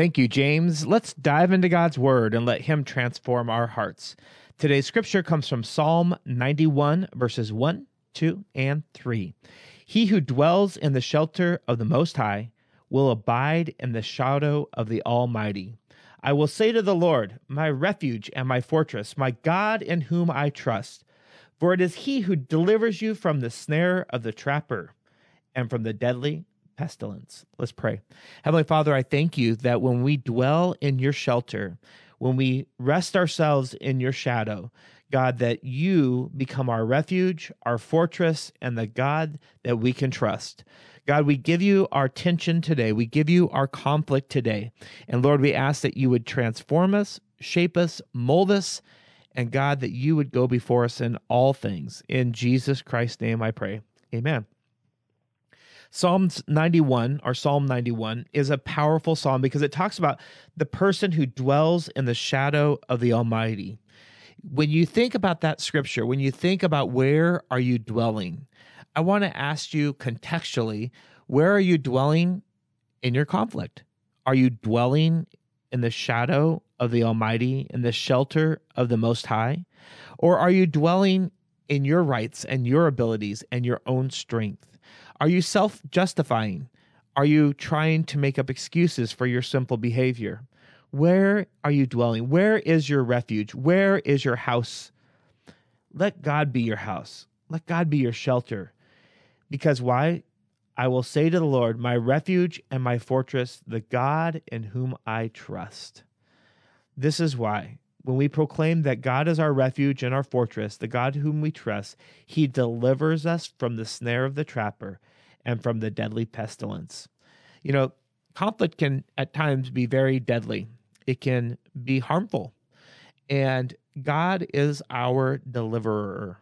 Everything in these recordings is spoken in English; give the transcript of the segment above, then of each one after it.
Thank you, James. Let's dive into God's word and let Him transform our hearts. Today's scripture comes from Psalm 91, verses 1, 2, and 3. He who dwells in the shelter of the Most High will abide in the shadow of the Almighty. I will say to the Lord, my refuge and my fortress, my God in whom I trust. For it is he who delivers you from the snare of the trapper and from the deadly pestilence. Let's pray. Heavenly Father, I thank you that when we dwell in your shelter, when we rest ourselves in your shadow, God, that you become our refuge, our fortress, and the God that we can trust. God, we give you our tension today. We give you our conflict today. And Lord, we ask that you would transform us, shape us, mold us, and God, that you would go before us in all things. In Jesus Christ's name I pray. Amen. Psalms 91 or Psalm 91 is a powerful psalm because it talks about the person who dwells in the shadow of the Almighty. When you think about that scripture, when you think about where are you dwelling, I want to ask you contextually, where are you dwelling in your conflict? Are you dwelling in the shadow of the Almighty, in the shelter of the Most High? Or are you dwelling in your rights and your abilities and your own strength? Are you self justifying? Are you trying to make up excuses for your simple behavior? Where are you dwelling? Where is your refuge? Where is your house? Let God be your house. Let God be your shelter. Because why? I will say to the Lord, my refuge and my fortress, the God in whom I trust. This is why when we proclaim that God is our refuge and our fortress, the God whom we trust, he delivers us from the snare of the trapper and from the deadly pestilence. You know, conflict can at times be very deadly, it can be harmful. And God is our deliverer.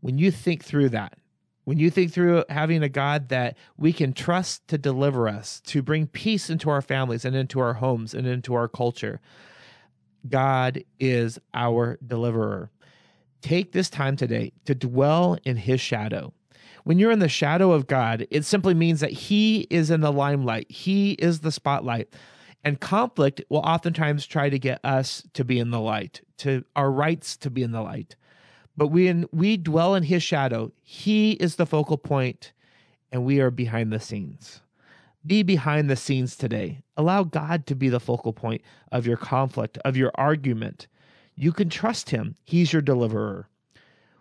When you think through that, when you think through having a God that we can trust to deliver us, to bring peace into our families and into our homes and into our culture, God is our deliverer. Take this time today to dwell in his shadow. When you're in the shadow of God, it simply means that he is in the limelight, he is the spotlight. And conflict will oftentimes try to get us to be in the light, to our rights to be in the light. But when we dwell in his shadow, he is the focal point and we are behind the scenes. Be behind the scenes today. Allow God to be the focal point of your conflict, of your argument. You can trust Him, He's your deliverer.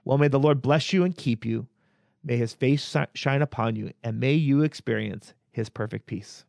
Well, may the Lord bless you and keep you. May His face shine upon you, and may you experience His perfect peace.